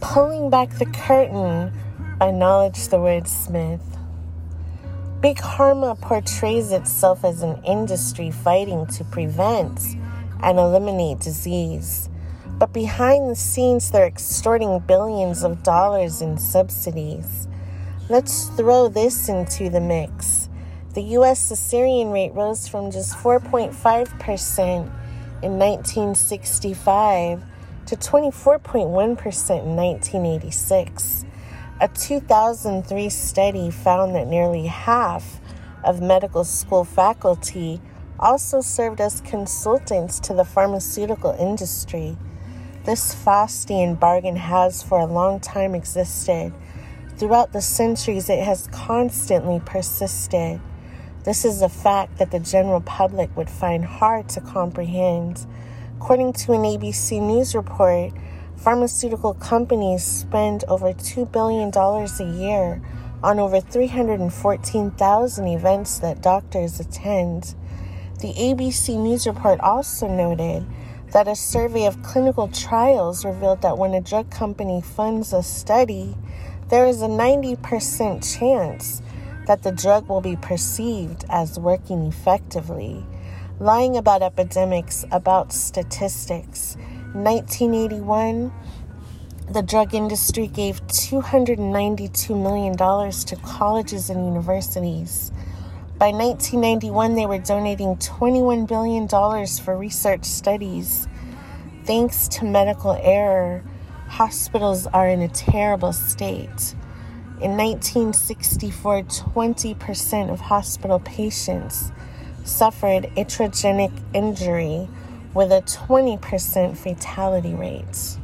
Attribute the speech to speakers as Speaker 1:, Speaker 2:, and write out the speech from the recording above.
Speaker 1: Pulling back the curtain by Knowledge the Wordsmith. Big Pharma portrays itself as an industry fighting to prevent and eliminate disease. But behind the scenes, they're extorting billions of dollars in subsidies. Let's throw this into the mix. The US cesarean rate rose from just 4.5% in 1965 to 24.1% in 1986. A 2003 study found that nearly half of medical school faculty also served as consultants to the pharmaceutical industry. This Faustian bargain has for a long time existed. Throughout the centuries, it has constantly persisted. This is a fact that the general public would find hard to comprehend. According to an ABC News report, pharmaceutical companies spend over $2 billion a year on over 314,000 events that doctors attend. The ABC News report also noted that a survey of clinical trials revealed that when a drug company funds a study, there is a 90% chance that the drug will be perceived as working effectively lying about epidemics, about statistics. 1981, the drug industry gave $292 million to colleges and universities. By 1991, they were donating $21 billion for research studies. Thanks to medical error, hospitals are in a terrible state. In 1964, 20% of hospital patients suffered iatrogenic injury with a 20% fatality rate.